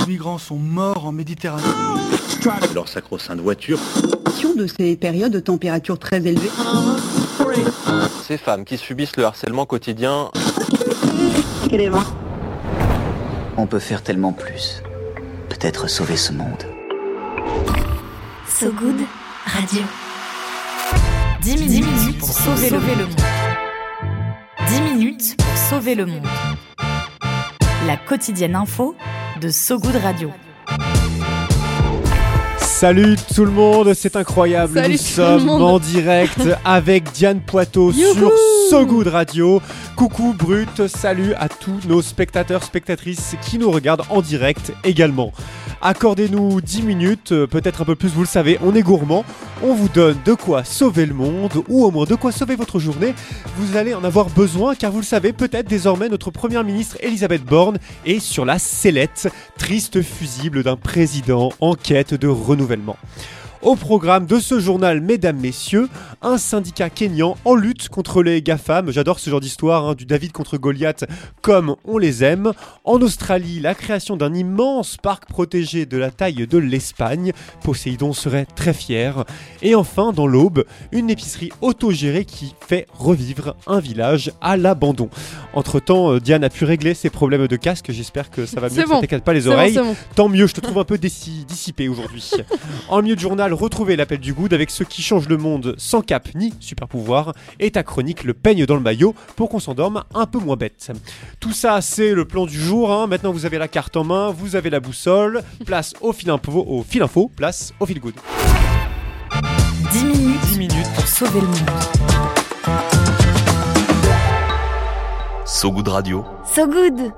Les migrants sont morts en Méditerranée. Leur sacro-sainte voiture. de ces périodes de température très élevées. Ces femmes qui subissent le harcèlement quotidien. On peut faire tellement plus. Peut-être sauver ce monde. So Good Radio. 10 minutes, pour sauver, le monde. 10 minutes pour sauver le monde. La quotidienne info de So Good Radio. Salut tout le monde, c'est incroyable. Salut Nous sommes en direct avec Diane Poitot sur Youhou So Good Radio. Coucou Brut, salut à tous nos spectateurs, spectatrices qui nous regardent en direct également. Accordez-nous 10 minutes, peut-être un peu plus, vous le savez, on est gourmand. On vous donne de quoi sauver le monde ou au moins de quoi sauver votre journée. Vous allez en avoir besoin car vous le savez, peut-être désormais notre première ministre Elisabeth Borne est sur la sellette, triste fusible d'un président en quête de renouvellement. Au programme de ce journal, mesdames, messieurs, un syndicat kényan en lutte contre les GAFAM. J'adore ce genre d'histoire, hein, du David contre Goliath, comme on les aime. En Australie, la création d'un immense parc protégé de la taille de l'Espagne. Poséidon serait très fier. Et enfin, dans l'Aube, une épicerie autogérée qui fait revivre un village à l'abandon. Entre-temps, euh, Diane a pu régler ses problèmes de casque. J'espère que ça va mieux, que bon. ça t'éclate pas les bon, oreilles. bon. Tant mieux, je te trouve un peu dissi- dissipé aujourd'hui. en milieu de journal, retrouvez l'appel du good avec ceux qui changent le monde sans cap ni super pouvoir et ta chronique le peigne dans le maillot pour qu'on s'endorme un peu moins bête. Tout ça, c'est le plan du jour. hein. Maintenant, vous avez la carte en main, vous avez la boussole. Place au fil info, au fil info place au fil good. 10 minutes 10 minutes. pour sauver le monde. So Good Radio. So Good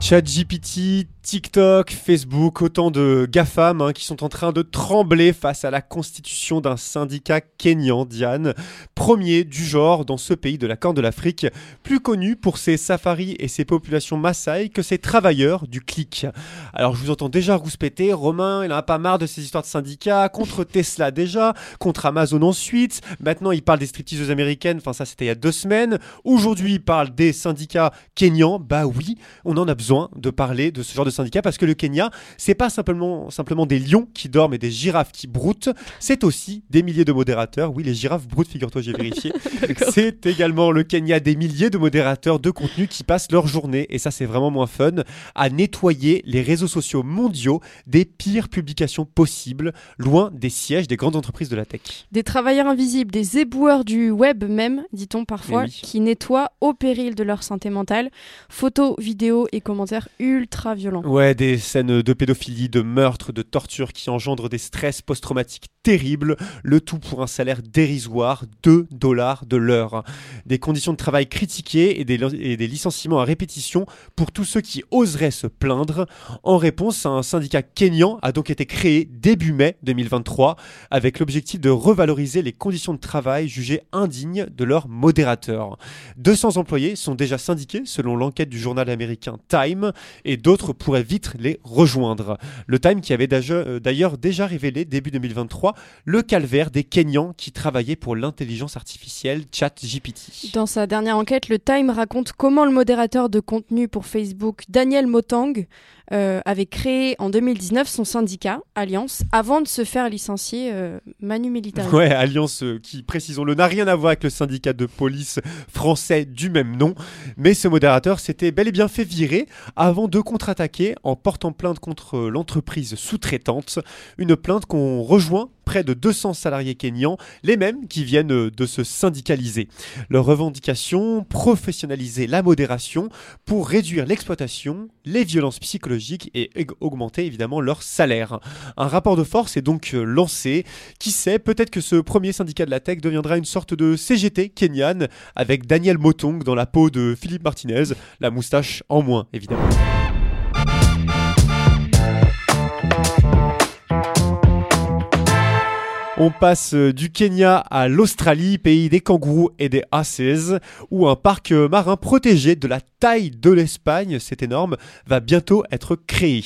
ChatGPT, TikTok, Facebook, autant de GAFAM hein, qui sont en train de trembler face à la constitution d'un syndicat kényan, Diane, premier du genre dans ce pays de la Corne de l'Afrique, plus connu pour ses safaris et ses populations Maasai que ses travailleurs du clic. Alors je vous entends déjà rouspéter, Romain, il en a pas marre de ces histoires de syndicats, contre Tesla déjà, contre Amazon ensuite, maintenant il parle des stripteaseuses américaines, enfin ça c'était il y a deux semaines, aujourd'hui il parle des syndicats kenyans, bah oui, on en a besoin de parler de ce genre de syndicat parce que le Kenya, c'est pas simplement, simplement des lions qui dorment et des girafes qui broutent, c'est aussi des milliers de modérateurs. Oui, les girafes broutent, figure-toi, j'ai vérifié. c'est également le Kenya des milliers de modérateurs de contenu qui passent leur journée, et ça c'est vraiment moins fun, à nettoyer les réseaux sociaux mondiaux des pires publications possibles, loin des sièges des grandes entreprises de la tech. Des travailleurs invisibles, des éboueurs du web même, dit-on parfois, Eh oui. qui nettoient au péril de leur santé mentale. Photos, vidéos et commentaires ultra violents. Ouais, des scènes de pédophilie, de meurtre, de torture qui engendrent des stress post-traumatiques terribles, le tout pour un salaire dérisoire, 2 dollars de l'heure. Des conditions de travail critiquées et des, et des licenciements à répétition pour tous ceux qui oseraient se plaindre. En réponse, un syndicat kényan a donc été créé début mai 2023 avec l'objectif de revaloriser les conditions de travail jugées indignes de leurs modérateurs. 200 employés sont déjà syndiqués selon l'enquête du journal américain Time et d'autres pourraient vite les rejoindre. Le Time qui avait d'ailleurs euh, d'ailleurs déjà révélé début 2023 le calvaire des Kenyans qui travaillaient pour l'intelligence artificielle ChatGPT. Dans sa dernière enquête, le Time raconte comment le modérateur de contenu pour Facebook, Daniel Motang, avait créé en 2019 son syndicat, Alliance, avant de se faire licencier euh, Manu Militari. Ouais, Alliance euh, qui, précisons-le, n'a rien à voir avec le syndicat de police français du même nom, mais ce modérateur s'était bel et bien fait virer avant de contre-attaquer en portant plainte contre euh, l'entreprise sous-traitante, une plainte qu'on rejoint près de 200 salariés kényans, les mêmes qui viennent euh, de se syndicaliser. Leur revendication, professionnaliser la modération pour réduire l'exploitation, les violences psychologiques et augmenter évidemment leur salaire. Un rapport de force est donc euh, lancé. Qui sait, peut-être que ce premier syndicat de la tech deviendra une sorte de CGT kenyan avec Daniel Motong dans la peau de Philippe Martinez, la moustache en moins évidemment. On passe euh, du Kenya à l'Australie, pays des kangourous et des asses, où un parc euh, marin protégé de la taille de l'Espagne, c'est énorme, va bientôt être créé.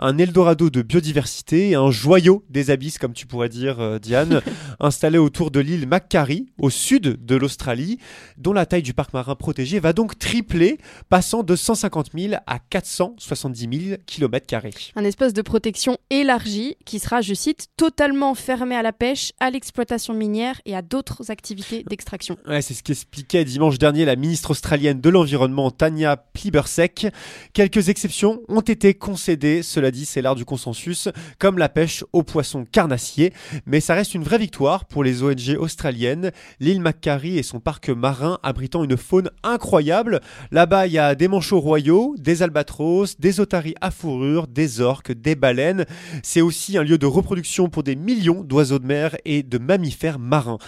Un Eldorado de biodiversité, un joyau des abysses, comme tu pourrais dire, euh, Diane, installé autour de l'île Macquarie, au sud de l'Australie, dont la taille du parc marin protégé va donc tripler, passant de 150 000 à 470 000 km. Un espace de protection élargi qui sera, je cite, totalement fermé à la pêche, à l'exploitation minière et à d'autres activités d'extraction. C'est ce qu'expliquait dimanche dernier la ministre australienne de l'Environnement, Tania Plibersek. Quelques exceptions ont été concédées, cela dit, c'est l'art du consensus, comme la pêche aux poissons carnassiers. Mais ça reste une vraie victoire pour les ONG australiennes. L'île Macquarie et son parc marin abritant une faune incroyable. Là-bas, il y a des manchots royaux, des albatros, des otaries à fourrure, des orques, des baleines. C'est aussi un lieu de reproduction pour des millions d'oiseaux de mer et de mammifères marins.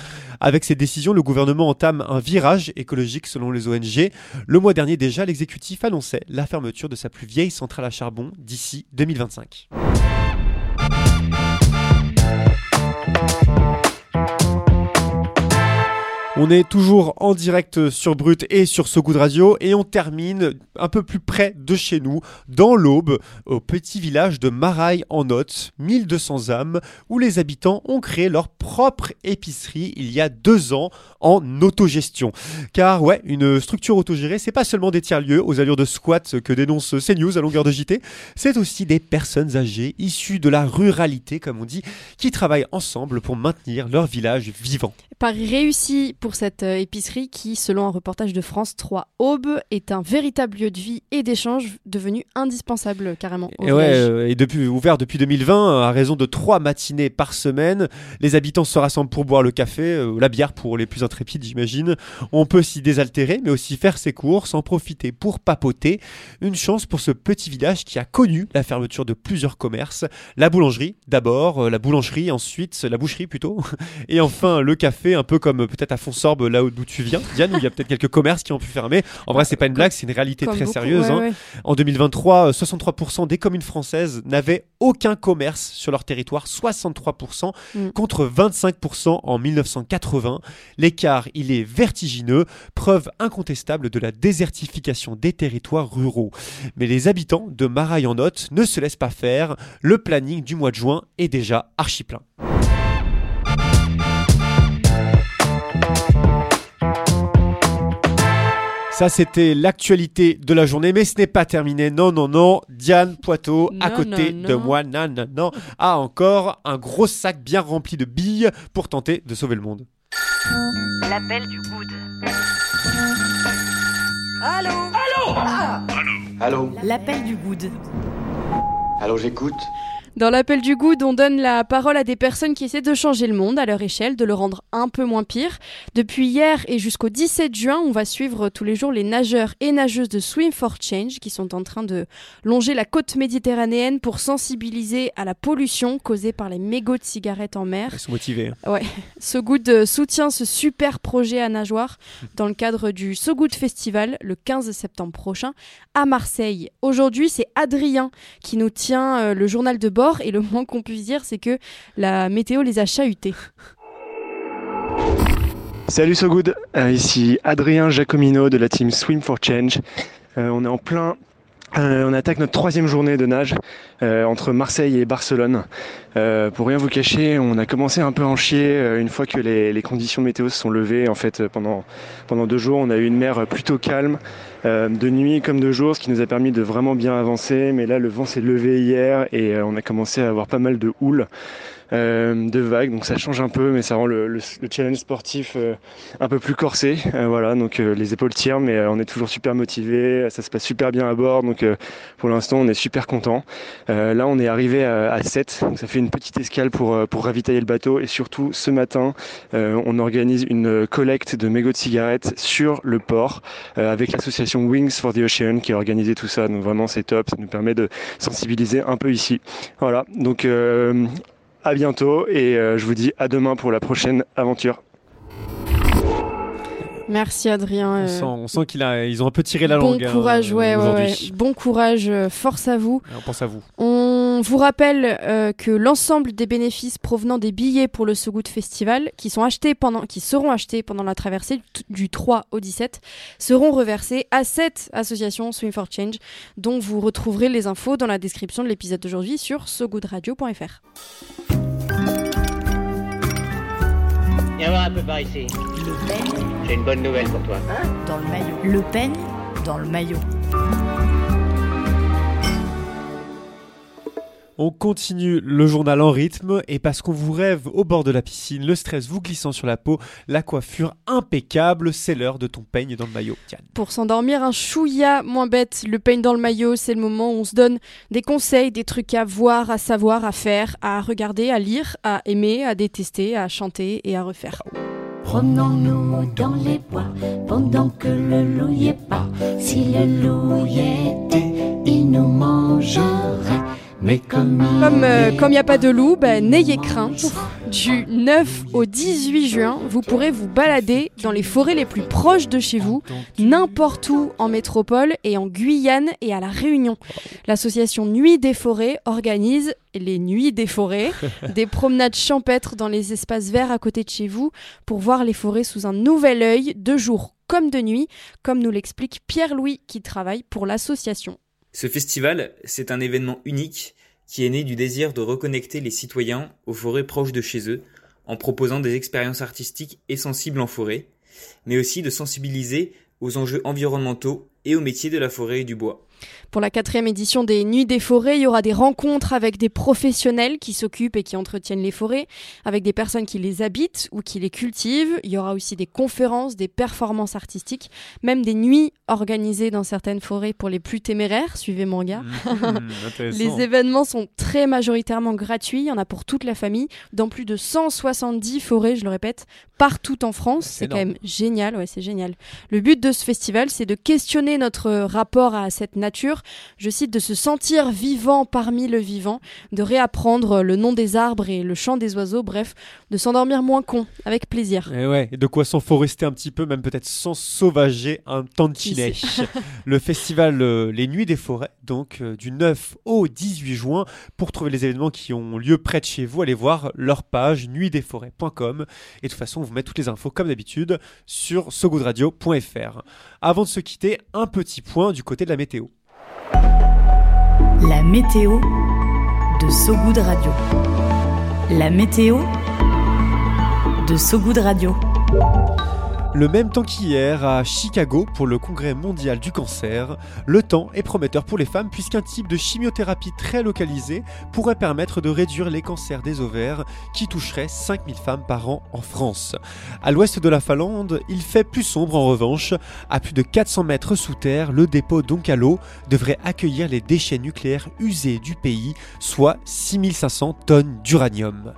Avec ces décisions, le gouvernement entame un virage écologique selon les ONG. Le mois dernier déjà, l'exécutif annonçait la fermeture de sa plus vieille centrale à charbon d'ici 2025. On est toujours en direct sur Brut et sur So Good Radio et on termine un peu plus près de chez nous, dans l'Aube, au petit village de Maraille en Note, 1200 âmes, où les habitants ont créé leur propre épicerie il y a deux ans en autogestion. Car ouais, une structure autogérée, c'est pas seulement des tiers-lieux aux allures de squat que dénonce CNews à longueur de JT, c'est aussi des personnes âgées issues de la ruralité, comme on dit, qui travaillent ensemble pour maintenir leur village vivant. Réussi pour cette euh, épicerie qui, selon un reportage de France 3 Aube, est un véritable lieu de vie et d'échange devenu indispensable carrément. au Et ouais, euh, et depuis, ouvert depuis 2020, à raison de trois matinées par semaine, les habitants se rassemblent pour boire le café, euh, la bière pour les plus intrépides, j'imagine. On peut s'y désaltérer, mais aussi faire ses courses, en profiter pour papoter. Une chance pour ce petit village qui a connu la fermeture de plusieurs commerces. La boulangerie, d'abord, euh, la boulangerie, ensuite, la boucherie plutôt, et enfin le café, un peu comme euh, peut-être à Fonsorbe, là où- d'où tu viens, Diane, où il y a peut-être quelques commerces qui ont pu fermer. En vrai, c'est pas une blague, c'est une réalité Comme très beaucoup, sérieuse. ouais, hein. ouais. En 2023, euh, 63% des communes françaises n'avaient aucun commerce sur leur territoire, 63% Mm. contre 25% en 1980. L'écart, il est vertigineux, preuve incontestable de la désertification des territoires ruraux. Mais les habitants de Maraille en Note ne se laissent pas faire, le planning du mois de juin est déjà archi plein. Ça, c'était l'actualité de la journée, mais ce n'est pas terminé. Non, non, non. Diane Poitot, à côté non, de non. moi, non, non, non, a encore un gros sac bien rempli de billes pour tenter de sauver le monde. L'appel du good. Allô? L'appel du good. Allô, j'écoute Dans l'appel du good, on donne la parole à des personnes qui essaient de changer le monde à leur échelle, de le rendre un peu moins pire. Depuis hier et jusqu'au 17 juin, on va suivre tous les jours les nageurs et nageuses de Swim for Change qui sont en train de longer la côte méditerranéenne pour sensibiliser à la pollution causée par les mégots de cigarettes en mer. Ils sont motivés. So Good soutient ce super projet à nageoire dans le cadre du So Good Festival le 15 septembre prochain à Marseille. Aujourd'hui, c'est Adrien qui nous tient euh, le journal de bord et le moins qu'on puisse dire, c'est que la météo les a chahutés. Salut So Good, Euh, ici Adrien Giacomino de la team Swim for Change. Euh, on est en plein, euh, on attaque notre troisième journée de nage entre Marseille et Barcelone. Pour rien vous cacher, on a commencé un peu en chier une fois que les, conditions météo se sont levées. En fait, pendant, deux jours, on a eu une mer plutôt calme, de nuit comme de jour, ce qui nous a permis de vraiment bien avancer. Mais là, le vent s'est levé hier et euh, on a commencé à avoir pas mal de houle. euh, de vagues, donc ça change un peu, mais ça rend le, le- le challenge sportif euh, un peu plus corsé. Euh, voilà, donc euh, les épaules tirent, mais euh, on est toujours super motivé. Ça se passe super bien à bord, donc euh, pour l'instant on est super content. Euh, là, on est arrivé à, à 7, donc ça fait une petite escale pour euh, ravitailler le bateau. Et surtout, ce matin, euh, on organise une collecte de mégots de cigarettes sur le port euh, avec l'association Wings for the Ocean qui a organisé tout ça. Donc vraiment, c'est top. Ça nous permet de sensibiliser un peu ici. Voilà, donc. euh, à bientôt et euh, je vous dis à demain pour la prochaine aventure. Merci Adrien. On euh, sent, on sent qu'ils a, ils ont un peu tiré la bon langue. hein, courage, ouais, ouais, ouais. aujourd'hui. Bon courage, force à vous. Et On pense à vous. On On vous rappelle euh, que l'ensemble des bénéfices provenant des billets pour le So Good Festival, qui, sont achetés pendant, qui seront achetés pendant la traversée du- du 3 au 17, seront reversés à cette association Swim for Change, dont vous retrouverez les infos dans la description de l'épisode d'aujourd'hui sur sogoodradio.fr. Viens voir un peu par ici. Le peigne J'ai une bonne nouvelle pour toi. dans le maillot. Le peigne dans le maillot. On continue le journal en rythme et parce qu'on vous rêve au bord de la piscine, le stress vous glissant sur la peau, la coiffure impeccable, c'est l'heure de ton peigne dans le maillot. Tiens. Pour s'endormir un chouïa moins bête, le peigne dans le maillot, c'est le moment où on se donne des conseils, des trucs à voir, à savoir, à faire, à regarder, à lire, à aimer, à détester, à chanter et à refaire. Promenons-nous dans les bois pendant que le loup y est pas. Si le loup y était, il nous mangerait. Mais comme il Comme euh, est comme il n'y a pas de loup, bah, n'ayez crainte. Du 9 au 18 juin, vous pourrez vous balader dans les forêts les plus proches de chez vous, n'importe où en métropole et en Guyane et à La Réunion. L'association Nuit des Forêts organise les Nuits des Forêts, des promenades champêtres dans les espaces verts à côté de chez vous pour voir les forêts sous un nouvel œil, de jour comme de nuit, comme nous l'explique Pierre-Louis qui travaille pour l'association. Ce festival, c'est un événement unique qui est né du désir de reconnecter les citoyens aux forêts proches de chez eux, en proposant des expériences artistiques et sensibles en forêt, mais aussi de sensibiliser aux enjeux environnementaux et aux métiers de la forêt et du bois. Pour la quatrième édition des Nuits des forêts, il y aura des rencontres avec des professionnels qui s'occupent et qui entretiennent les forêts, avec des personnes qui les habitent ou qui les cultivent. Il y aura aussi des conférences, des performances artistiques, même des nuits organisées dans certaines forêts pour les plus téméraires. Suivez mon gars. Mhm, intéressant. Les événements sont très majoritairement gratuits, il y en a pour toute la famille, dans plus de 170 forêts, je le répète, partout en France. C'est quand même génial, ouais, c'est génial. Le but de ce festival, c'est de questionner notre rapport à cette nature, je cite, de se sentir vivant parmi le vivant, de réapprendre le nom des arbres et le chant des oiseaux, bref, de s'endormir moins con, avec plaisir. Et ouais, et de quoi s'enforester un petit peu, même peut-être sans sauvager un tantinet. Le festival euh, Les Nuits des Forêts, donc euh, du 9 au 18 juin. Pour trouver les événements qui ont lieu près de chez vous, allez voir leur page nuitdesforêts.com. Et de toute façon, on vous met toutes les infos comme d'habitude sur sogoodradio.fr. Avant de se quitter, un petit point du côté de la météo. La météo de Sogoud Radio. La météo de Sogoud Radio. Le même temps qu'hier à Chicago pour le congrès mondial du cancer, le temps est prometteur pour les femmes puisqu'un type de chimiothérapie très localisé pourrait permettre de réduire les cancers des ovaires qui toucheraient 5000 femmes par an en France. À l'ouest de la Finlande, il fait plus sombre en revanche. À plus de 400 mètres sous terre, le dépôt d'Onkalo devrait accueillir les déchets nucléaires usés du pays, soit 6500 tonnes d'uranium.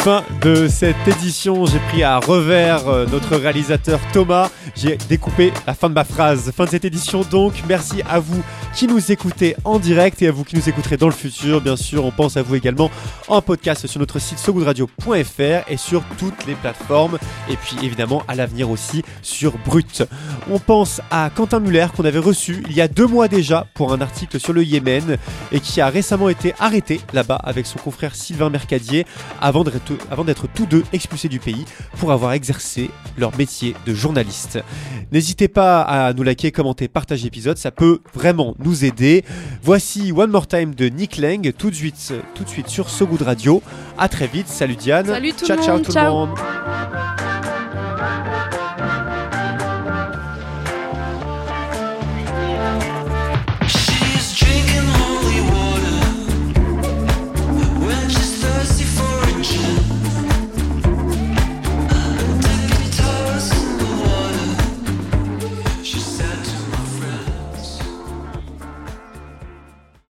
Fin de cette édition, j'ai pris à revers euh, notre réalisateur Thomas. J'ai découpé la fin de ma phrase. Fin de cette édition donc. Merci à vous qui nous écoutez en direct et à vous qui nous écouterez dans le futur. Bien sûr, on pense à vous également en podcast sur notre site sogoodradio.fr et sur toutes les plateformes. Et puis évidemment à l'avenir aussi sur Brut. On pense à Quentin Muller qu'on avait reçu il y a deux mois déjà pour un article sur le Yémen et qui a récemment été arrêté là-bas avec son confrère Sylvain Mercadier avant d'être avant d'être tous deux expulsés du pays pour avoir exercé leur métier de journaliste. N'hésitez pas à nous liker, commenter, partager l'épisode, ça peut vraiment nous aider. Voici One More Time de Nick Lang tout de suite, tout de suite sur So Good Radio. À très vite, salut Diane. Salut tout ciao, le ciao tout ciao. le monde.